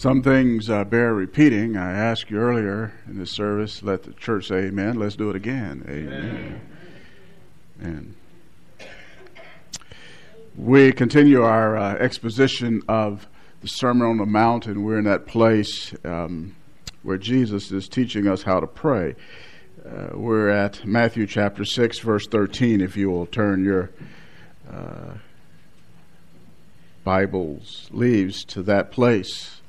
Some things uh, bear repeating. I asked you earlier in this service, let the church say amen. Let's do it again. Amen. And we continue our uh, exposition of the Sermon on the Mount, and we're in that place um, where Jesus is teaching us how to pray. Uh, we're at Matthew chapter 6, verse 13, if you will turn your uh, Bibles, leaves to that place.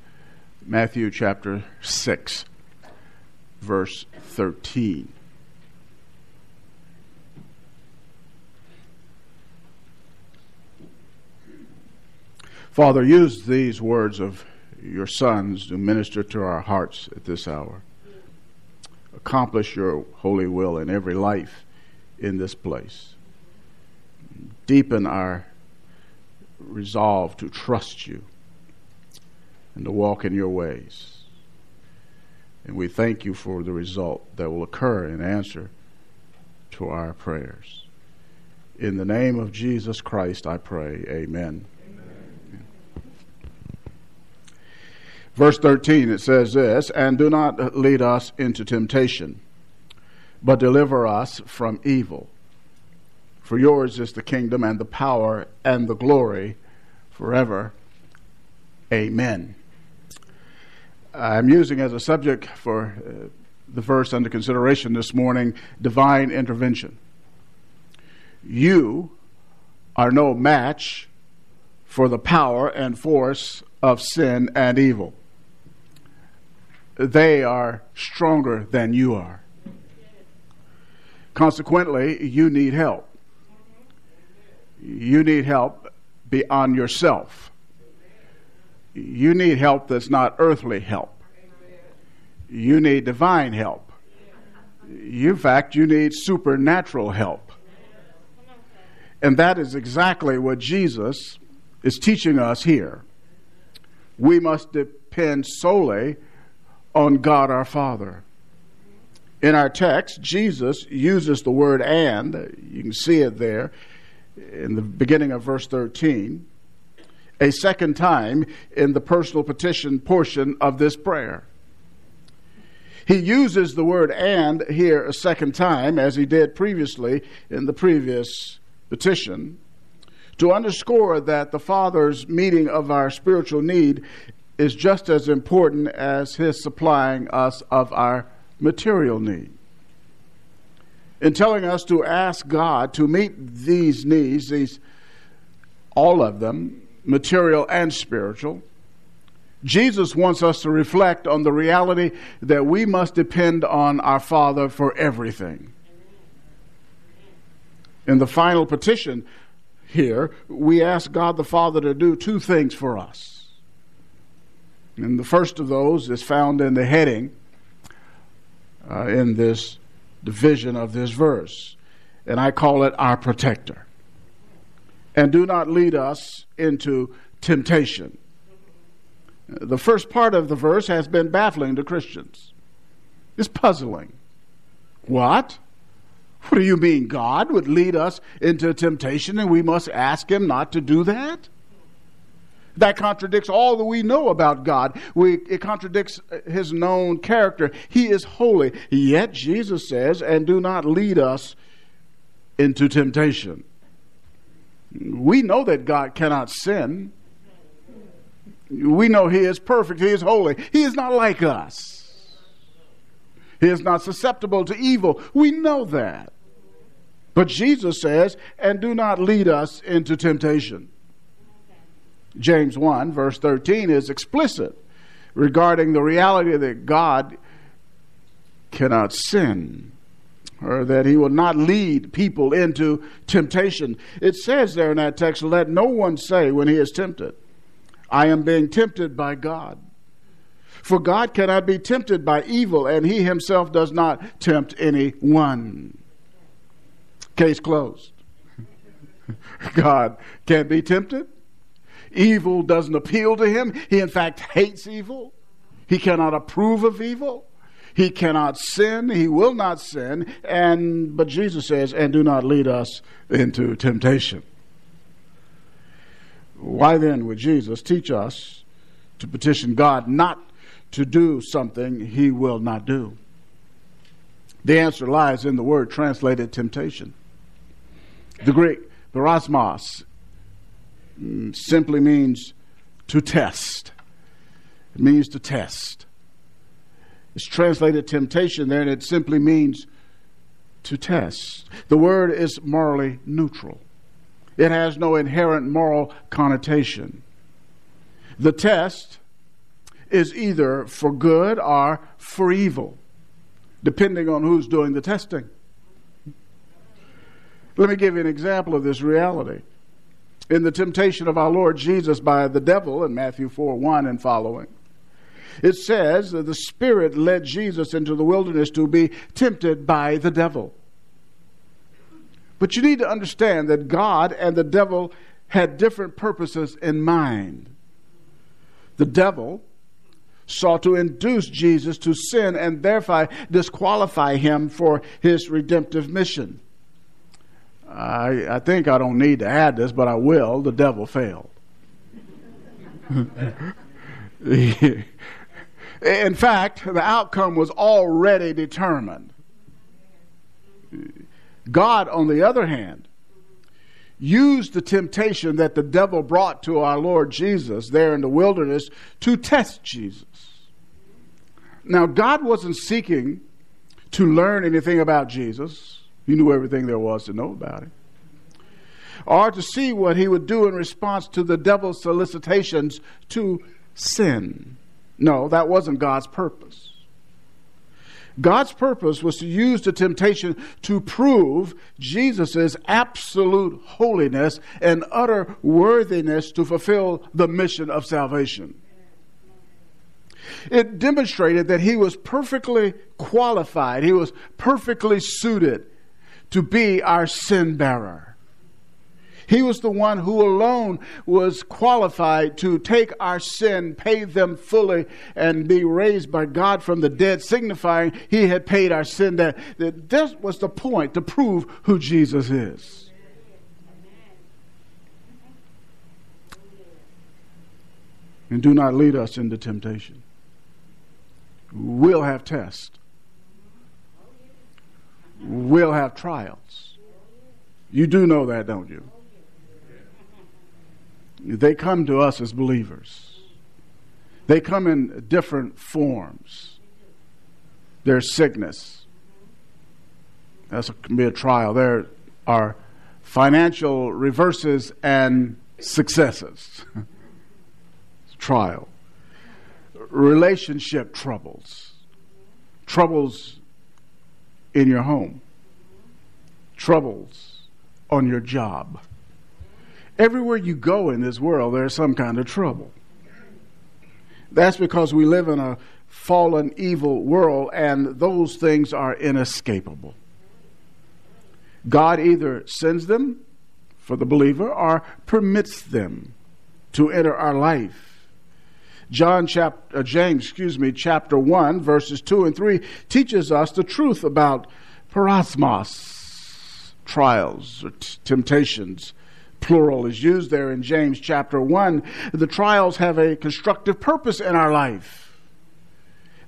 Matthew chapter 6, verse 13. Father, use these words of your sons to minister to our hearts at this hour. Accomplish your holy will in every life in this place. Deepen our resolve to trust you and to walk in your ways. And we thank you for the result that will occur in answer to our prayers. In the name of Jesus Christ, I pray. Amen. Amen. Verse 13, it says this And do not lead us into temptation, but deliver us from evil. For yours is the kingdom and the power and the glory forever. Amen. I'm using as a subject for uh, the verse under consideration this morning divine intervention. You are no match for the power and force of sin and evil. They are stronger than you are. Consequently, you need help. You need help beyond yourself you need help that's not earthly help. You need divine help. In fact, you need supernatural help. And that is exactly what Jesus is teaching us here. We must depend solely on God our Father. In our text, Jesus uses the word and, you can see it there in the beginning of verse 13 a second time in the personal petition portion of this prayer. He uses the word and here a second time, as he did previously in the previous petition, to underscore that the Father's meeting of our spiritual need is just as important as his supplying us of our material need. In telling us to ask God to meet these needs, these all of them, material and spiritual. Jesus wants us to reflect on the reality that we must depend on our Father for everything. In the final petition here, we ask God the Father to do two things for us. And the first of those is found in the heading uh, in this division of this verse. And I call it our protector and do not lead us into temptation. The first part of the verse has been baffling to Christians. It's puzzling. What? What do you mean God would lead us into temptation and we must ask Him not to do that? That contradicts all that we know about God. We, it contradicts His known character. He is holy. Yet Jesus says, and do not lead us into temptation. We know that God cannot sin. We know He is perfect, He is holy. He is not like us. He is not susceptible to evil. We know that. But Jesus says, and do not lead us into temptation. James 1, verse 13, is explicit regarding the reality that God cannot sin or that he will not lead people into temptation. It says there in that text, let no one say when he is tempted, I am being tempted by God. For God cannot be tempted by evil, and he himself does not tempt anyone. Case closed. God can't be tempted. Evil doesn't appeal to him. He, in fact, hates evil. He cannot approve of evil. He cannot sin, he will not sin, and but Jesus says, and do not lead us into temptation. Why then would Jesus teach us to petition God not to do something he will not do. The answer lies in the word translated temptation. The Greek, peirasmos, mm, simply means to test. It means to test. It's translated temptation there, and it simply means to test. The word is morally neutral, it has no inherent moral connotation. The test is either for good or for evil, depending on who's doing the testing. Let me give you an example of this reality. In the temptation of our Lord Jesus by the devil in Matthew 4 1 and following, it says that the Spirit led Jesus into the wilderness to be tempted by the devil. But you need to understand that God and the devil had different purposes in mind. The devil sought to induce Jesus to sin and thereby disqualify him for his redemptive mission. I, I think I don't need to add this, but I will. The devil failed. In fact, the outcome was already determined. God, on the other hand, used the temptation that the devil brought to our Lord Jesus there in the wilderness to test Jesus. Now, God wasn't seeking to learn anything about Jesus, He knew everything there was to know about him. Or to see what he would do in response to the devil's solicitations to sin. No, that wasn't God's purpose. God's purpose was to use the temptation to prove Jesus' absolute holiness and utter worthiness to fulfill the mission of salvation. It demonstrated that he was perfectly qualified, he was perfectly suited to be our sin bearer. He was the one who alone was qualified to take our sin, pay them fully, and be raised by God from the dead, signifying he had paid our sin debt. That this was the point to prove who Jesus is. And do not lead us into temptation. We'll have tests. We'll have trials. You do know that, don't you? They come to us as believers. They come in different forms. There's sickness. That can be a trial. There are financial reverses and successes. trial. Relationship troubles. Troubles in your home. Troubles on your job Everywhere you go in this world, there's some kind of trouble. That's because we live in a fallen, evil world, and those things are inescapable. God either sends them for the believer or permits them to enter our life. John chapter uh, James, excuse me, chapter 1 verses 2 and 3 teaches us the truth about peirasmos, trials or t- temptations plural is used there in James chapter 1. The trials have a constructive purpose in our life.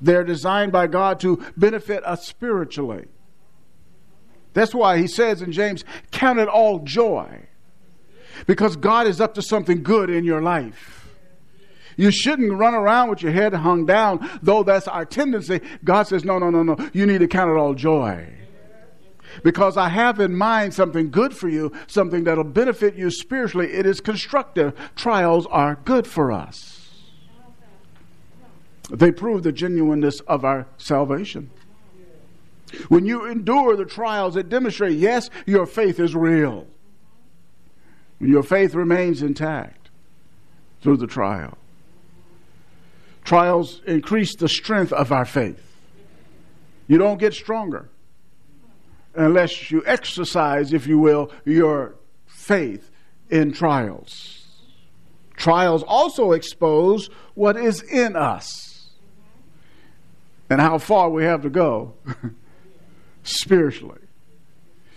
They're designed by God to benefit us spiritually. That's why he says in James, Count it all joy. Because God is up to something good in your life. You shouldn't run around with your head hung down, though that's our tendency. God says, No, no, no, no. You need to count it all joy because I have in mind something good for you, something that'll benefit you spiritually. It is constructive. Trials are good for us. They prove the genuineness of our salvation. When you endure the trials, it demonstrates yes, your faith is real. Your faith remains intact through the trial. Trials increase the strength of our faith. You don't get stronger unless you exercise, if you will, your faith in trials. Trials also expose what is in us and how far we have to go spiritually.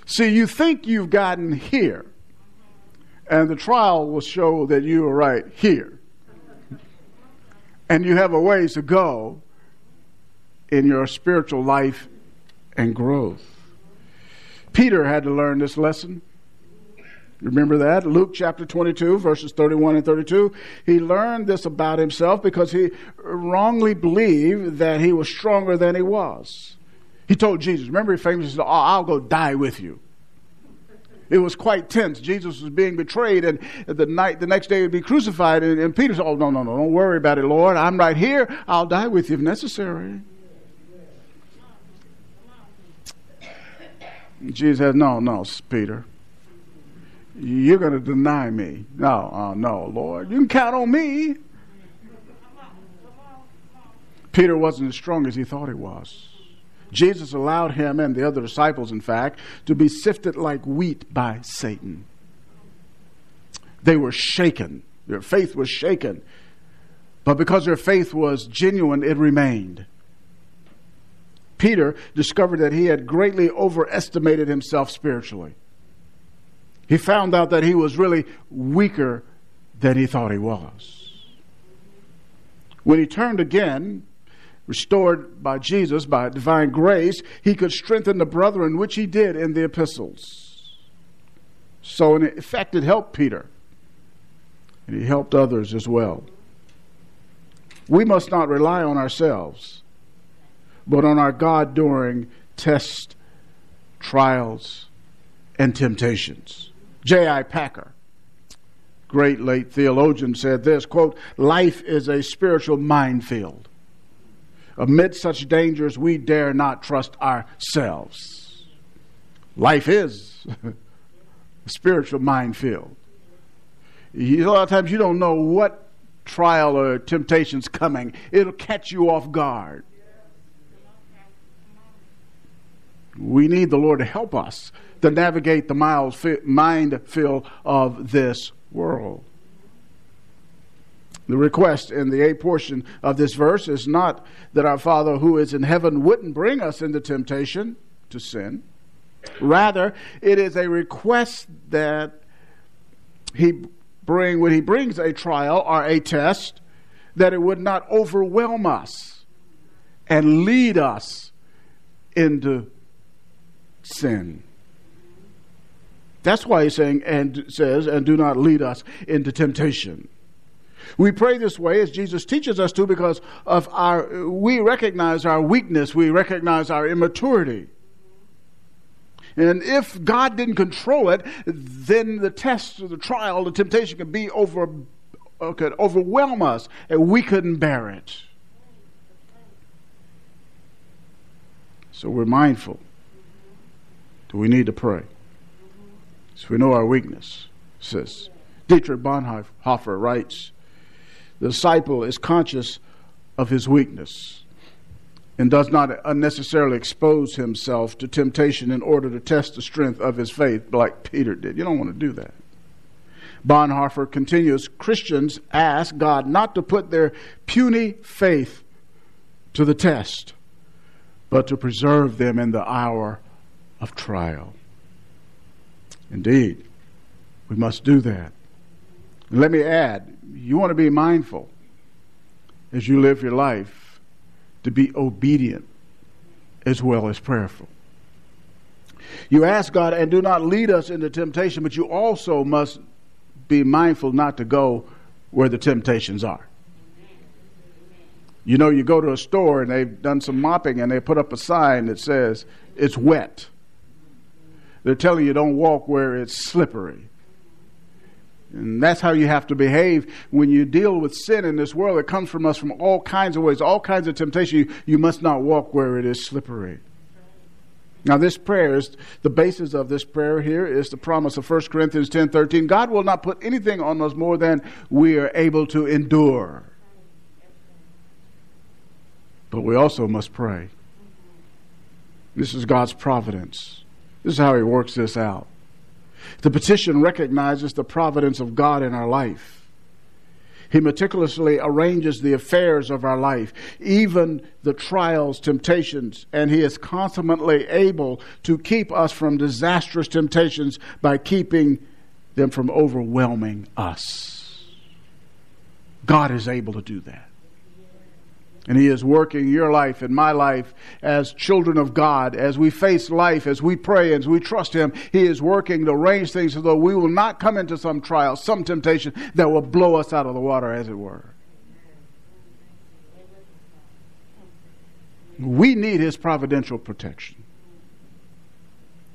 See, you think you've gotten here, and the trial will show that you are right here. And you have a ways to go in your spiritual life and growth. Peter had to learn this lesson. Remember that? Luke chapter 22, verses 31 and 32. He learned this about himself because he wrongly believed that he was stronger than he was. He told Jesus, remember he famously said, oh, I'll go die with you. It was quite tense. Jesus was being betrayed, and the night, the next day, he'd be crucified. And, and Peter said, "Oh no, no, no! Don't worry about it, Lord. I'm right here. I'll die with you if necessary." Jesus said, "No, no, Peter. You're going to deny me. No, uh, no, Lord. You can count on me." Peter wasn't as strong as he thought he was. Jesus allowed him and the other disciples, in fact, to be sifted like wheat by Satan. They were shaken. Their faith was shaken. But because their faith was genuine, it remained. Peter discovered that he had greatly overestimated himself spiritually. He found out that he was really weaker than he thought he was. When he turned again restored by Jesus, by divine grace, he could strengthen the brethren, which he did in the epistles. So, in effect, it helped Peter, and he helped others as well. We must not rely on ourselves, but on our God during tests, trials, and temptations. J.I. Packer, great late theologian, said this quote, Life is a spiritual minefield Amid such dangers, we dare not trust ourselves. Life is a spiritual minefield. A lot of times you don't know what trial or temptation's coming, it'll catch you off guard. We need the Lord to help us to navigate the minefield of this world. The request in the A portion of this verse is not that our Father who is in heaven wouldn't bring us into temptation to sin. Rather, it is a request that he bring when he brings a trial or a test that it would not overwhelm us and lead us into sin. That's why he's saying and says and do not lead us into temptation. We pray this way as Jesus teaches us to because of our, we recognize our weakness, we recognize our immaturity. And if God didn't control it, then the test, the trial, the temptation could be over, uh, could overwhelm us, and we couldn't bear it. So we're mindful. Do we need to pray? So we know our weakness, says. Dietrich Bonhoeffer writes, the disciple is conscious of his weakness and does not unnecessarily expose himself to temptation in order to test the strength of his faith, like Peter did. You don't want to do that. Bonhoeffer continues Christians ask God not to put their puny faith to the test, but to preserve them in the hour of trial. Indeed, we must do that. Let me add, you want to be mindful as you live your life to be obedient as well as prayerful. You ask God, and do not lead us into temptation, but you also must be mindful not to go where the temptations are. You know, you go to a store and they've done some mopping and they put up a sign that says it's wet. They're telling you don't walk where it's slippery. And that's how you have to behave when you deal with sin in this world. It comes from us from all kinds of ways, all kinds of temptation. You, you must not walk where it is slippery. Now, this prayer is the basis of this prayer here is the promise of 1 Corinthians 10 13. God will not put anything on us more than we are able to endure. But we also must pray. This is God's providence. This is how He works this out. The petition recognizes the providence of God in our life. He meticulously arranges the affairs of our life, even the trials, temptations, and He is consummately able to keep us from disastrous temptations by keeping them from overwhelming us. God is able to do that. And He is working your life and my life as children of God. As we face life, as we pray, as we trust Him, He is working to arrange things so that we will not come into some trial, some temptation that will blow us out of the water, as it were. We need His providential protection.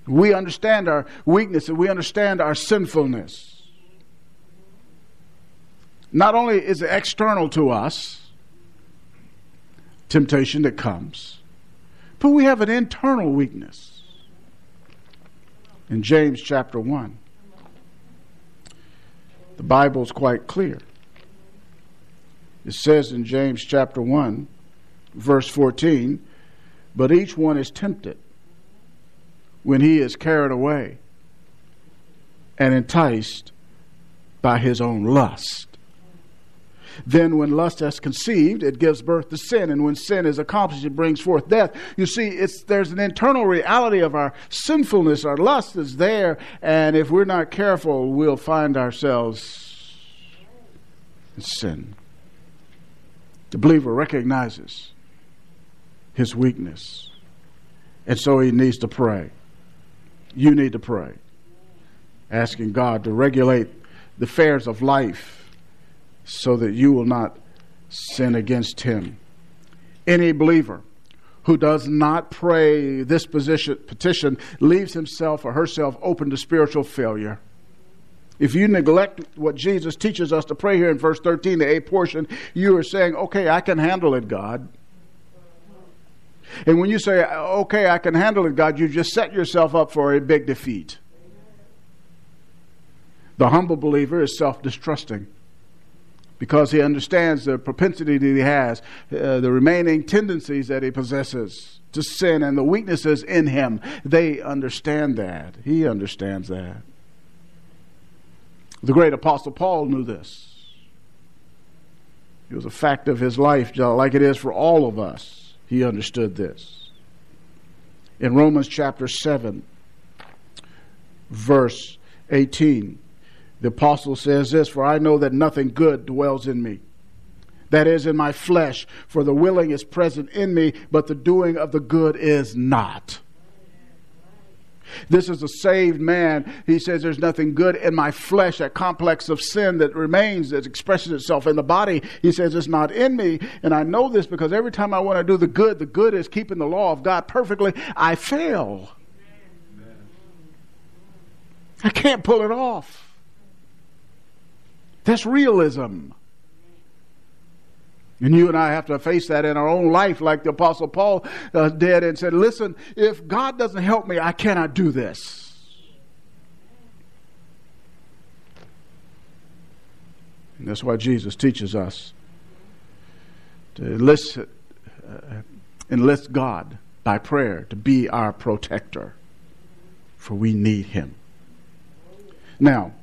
We understand our weakness and we understand our sinfulness. Not only is it external to us, temptation that comes, but we have an internal weakness. In James chapter 1, the Bible is quite clear. It says in James chapter 1, verse 14, but each one is tempted when he is carried away and enticed by his own lust. Then, when lust has conceived, it gives birth to sin, and when sin is accomplished, it brings forth death. You see, it's, there's an internal reality of our sinfulness. Our lust is there, and if we're not careful, we'll find ourselves in sin. The believer recognizes his weakness, and so he needs to pray you need to pray, asking God to regulate the affairs of life so that you will not sin against Him. Any believer who does not pray this position, petition leaves himself or herself open to spiritual failure. If you neglect what Jesus teaches us to pray here in verse 13, the A portion, you are saying, okay, I can handle it, God. And when you say, okay, I can handle it, God, you just set yourself up for a big defeat. The humble believer is self distrusting because he understands the propensity that he has, uh, the remaining tendencies that he possesses to sin, and the weaknesses in him. They understand that. He understands that. The great Apostle Paul knew this. It was a fact of his life, like it is for all of us he understood this. In Romans chapter 7, verse 18, the apostle says this For I know that nothing good dwells in me. That is in my flesh, for the willing is present in me, but the doing of the good is not. This is a saved man. He says, There's nothing good in my flesh, that complex of sin that remains, that expresses itself in the body. He says, It's not in me. And I know this because every time I want to do the good, the good is keeping the law of God perfectly. I fail. I can't pull it off. That's realism. And you and I have to face that in our own life, like the Apostle Paul uh, did and said, Listen, if God doesn't help me, I cannot do this. And that's why Jesus teaches us to enlist, uh, enlist God by prayer to be our protector, for we need Him. Now,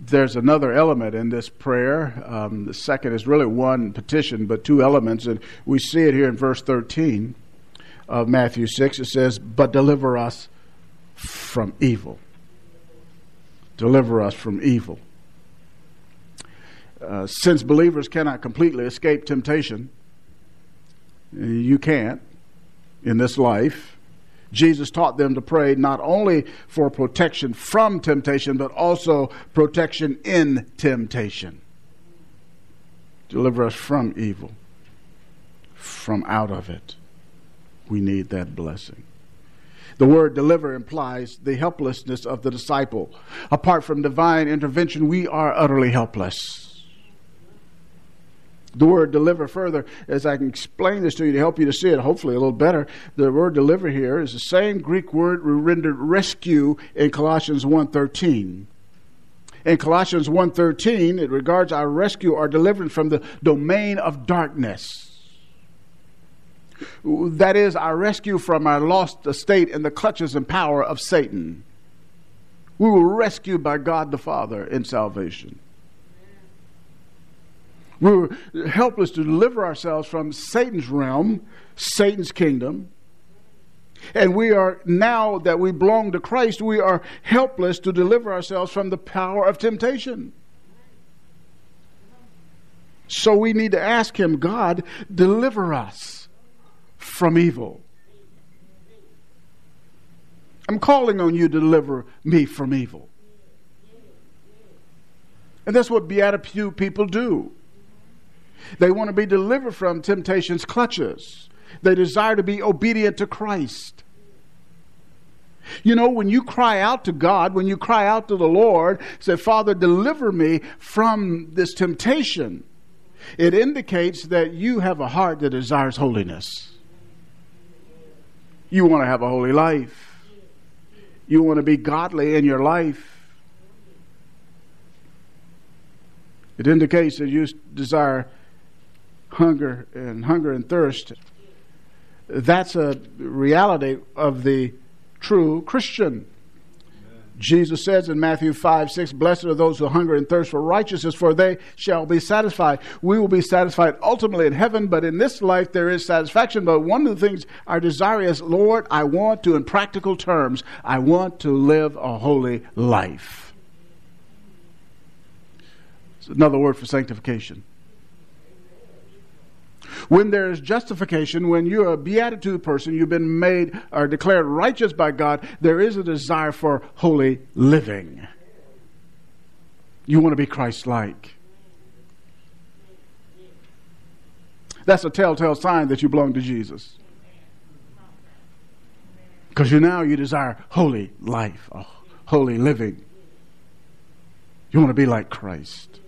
there's another element in this prayer. Um, the second is really one petition, but two elements. And we see it here in verse 13 of Matthew 6. It says, But deliver us from evil. Deliver us from evil. Uh, since believers cannot completely escape temptation, you can't in this life. Jesus taught them to pray not only for protection from temptation, but also protection in temptation. Deliver us from evil, from out of it. We need that blessing. The word deliver implies the helplessness of the disciple. Apart from divine intervention, we are utterly helpless. The word deliver further, as I can explain this to you to help you to see it hopefully a little better, the word deliver here is the same Greek word rendered rescue in Colossians 1.13. In Colossians 1.13, it regards our rescue, our deliverance from the domain of darkness. That is, our rescue from our lost estate in the clutches and power of Satan. We were rescued by God the Father in salvation. We were helpless to deliver ourselves from Satan's realm, Satan's kingdom. And we are, now that we belong to Christ, we are helpless to deliver ourselves from the power of temptation. So we need to ask Him, God, deliver us from evil. I'm calling on you to deliver me from evil. And that's what beatitude people do. They want to be delivered from temptation's clutches. They desire to be obedient to Christ. You know, when you cry out to God, when you cry out to the Lord, say, Father, deliver me from this temptation, it indicates that you have a heart that desires holiness. You want to have a holy life. You want to be godly in your life. It indicates that you desire hunger and hunger and thirst. That's a reality of the true Christian. Jesus says in Matthew 5 6, Blessed are those who hunger and thirst for righteousness, for they shall be satisfied. We will be satisfied ultimately in heaven, but in this life there is satisfaction. But one of the things our desire is, Lord, I want to, in practical terms, I want to live a holy life. It's another word for sanctification. When there is justification, when you're a beatitude person, you've been made or declared righteous by God, there is a desire for holy living. You want to be Christ like. That's a telltale sign that you belong to Jesus. Because you now you desire holy life, oh, holy living. You want to be like Christ.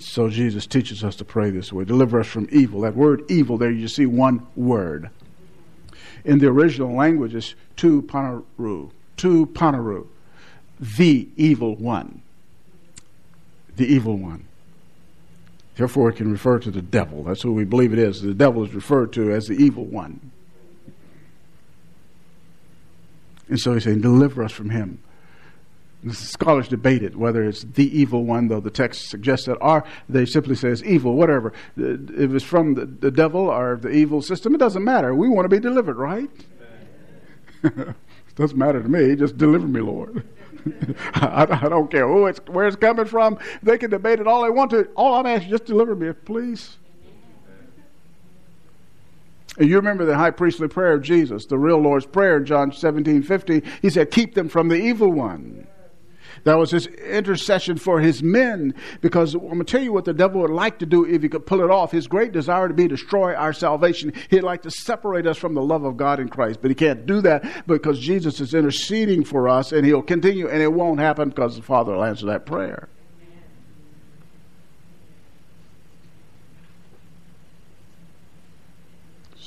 So Jesus teaches us to pray this way deliver us from evil. That word evil, there you see one word. In the original language, is tu panaru, tu panaru, the evil one. The evil one. Therefore, it can refer to the devil. That's who we believe it is. The devil is referred to as the evil one. And so he's saying, deliver us from him. Scholars debate it, whether it's the evil one, though the text suggests that, or they simply say it's evil, whatever. If it's from the, the devil or the evil system, it doesn't matter. We want to be delivered, right? it doesn't matter to me. Just deliver me, Lord. I, I, don't care who it's, where it's coming from. They can debate it all they want to. All I'm asking, is just deliver me, please. You remember the high priestly prayer of Jesus, the real Lord's prayer in John 17, 50. He said, Keep them from the evil one. That was his intercession for his men. Because I'm going to tell you what the devil would like to do if he could pull it off. His great desire to be destroy our salvation. He'd like to separate us from the love of God in Christ. But he can't do that because Jesus is interceding for us and he'll continue and it won't happen because the Father will answer that prayer.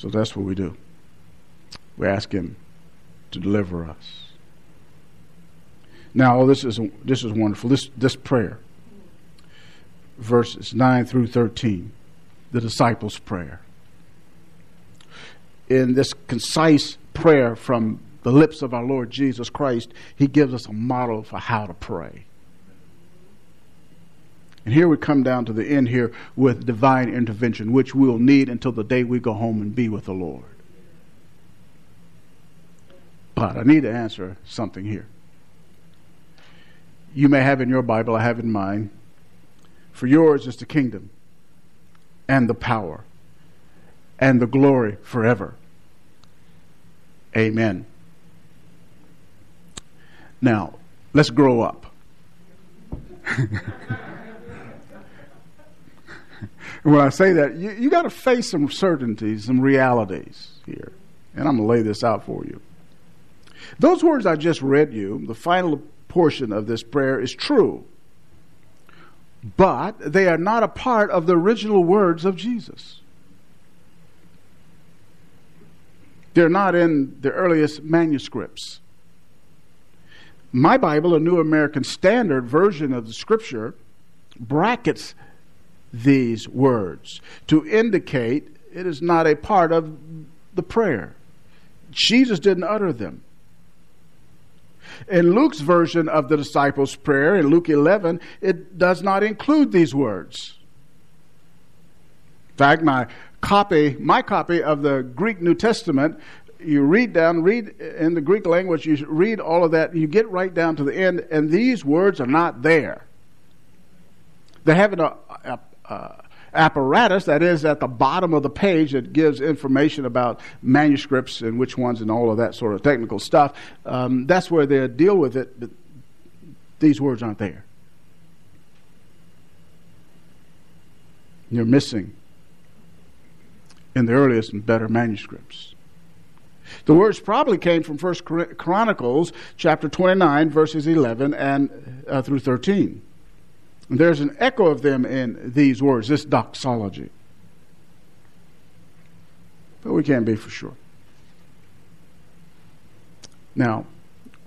So that's what we do. We ask him to deliver us. Now, oh, this is this is wonderful. This this prayer, verses nine through thirteen, the disciples' prayer. In this concise prayer from the lips of our Lord Jesus Christ, He gives us a model for how to pray. And here we come down to the end here with divine intervention, which we'll need until the day we go home and be with the Lord. But I need to answer something here you may have in your Bible, I have in mine. For yours is the kingdom and the power and the glory forever. Amen. Now, let's grow up. when I say that, you, you got to face some certainties, some realities here. And I'm going to lay this out for you. Those words I just read you, the final portion of this prayer is true, but they are not a part of the original words of Jesus. They're not in the earliest manuscripts. My Bible, a New American Standard version of the scripture, brackets these words to indicate it is not a part of the prayer. Jesus didn't utter them. In Luke's version of the disciples' prayer, in Luke 11, it does not include these words. In fact, my copy, my copy of the Greek New Testament, you read down, read in the Greek language, you read all of that, you get right down to the end, and these words are not there. They have an uh, uh, apparatus that is at the bottom of the page that gives information about manuscripts and which ones and all of that sort of technical stuff. Um, that's where they deal with it, but these words aren't there. You're missing in the earliest and better manuscripts. The words probably came from First Chronicles chapter 29 verses 11 and uh, through 13. And there's an echo of them in these words, this doxology. But we can't be for sure. Now,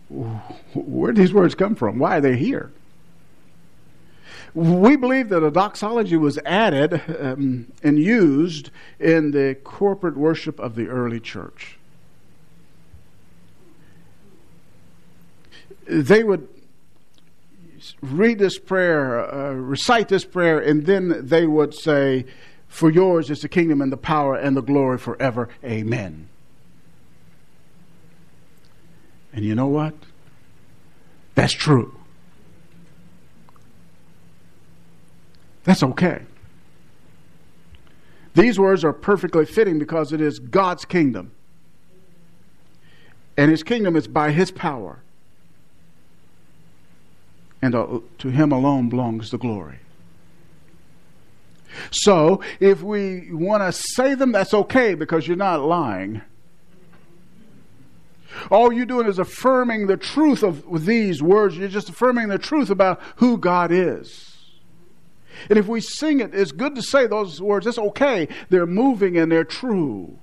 where did these words come from? Why are they here? We believe that a doxology was added um, and used in the corporate worship of the early church. They would read this prayer, uh, recite this prayer, and then they would say, For yours is the kingdom and the power and the glory forever. Amen. And you know what? That's true. That's okay. These words are perfectly fitting because it is God's kingdom. And his kingdom is by his power and uh, to him alone belongs the glory. So, if we want to say them, that's okay because you're not lying. All you're doing is affirming the truth of these words. You're just affirming the truth about who God is. And if we sing it, it's good to say those words. It's okay. They're moving and they're true.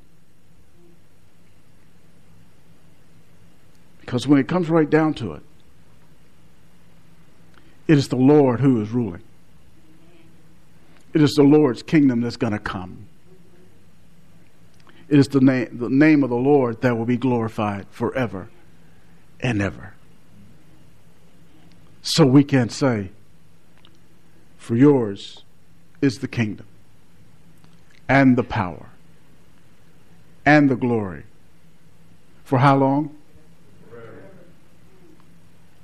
Because when it comes right down to it, it is the Lord who is ruling. It is the Lord's kingdom that's going to come. It is the name, the name of the Lord that will be glorified forever and ever. So we can say, For yours is the kingdom and the power and the glory. For how long? Forever.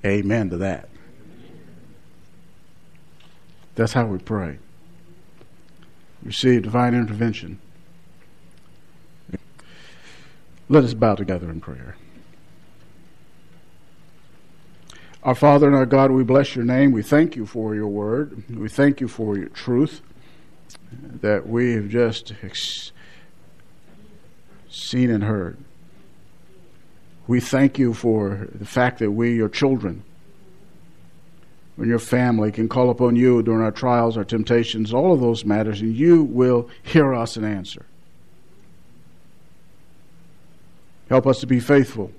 Amen to that. That's how we pray. Receive divine intervention. Let us bow together in prayer. Our Father and our God, we bless your name. We thank you for your word. We thank you for your truth that we have just ex- seen and heard. We thank you for the fact that we, your children, when your family can call upon you during our trials, our temptations, all of those matters, and you will hear us and answer. Help us to be faithful,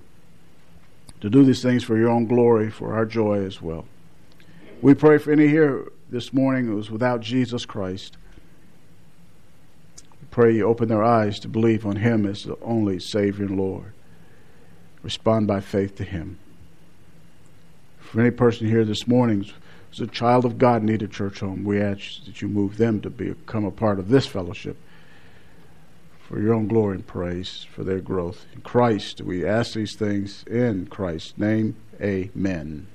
to do these things for your own glory, for our joy as well. We pray for any here this morning who is without Jesus Christ. We pray you open their eyes to believe on Him as the only Savior and Lord. Respond by faith to Him. For any person here this morning who's a child of God need a church home, we ask that you move them to become a part of this fellowship for your own glory and praise for their growth. In Christ, we ask these things in Christ's name. Amen.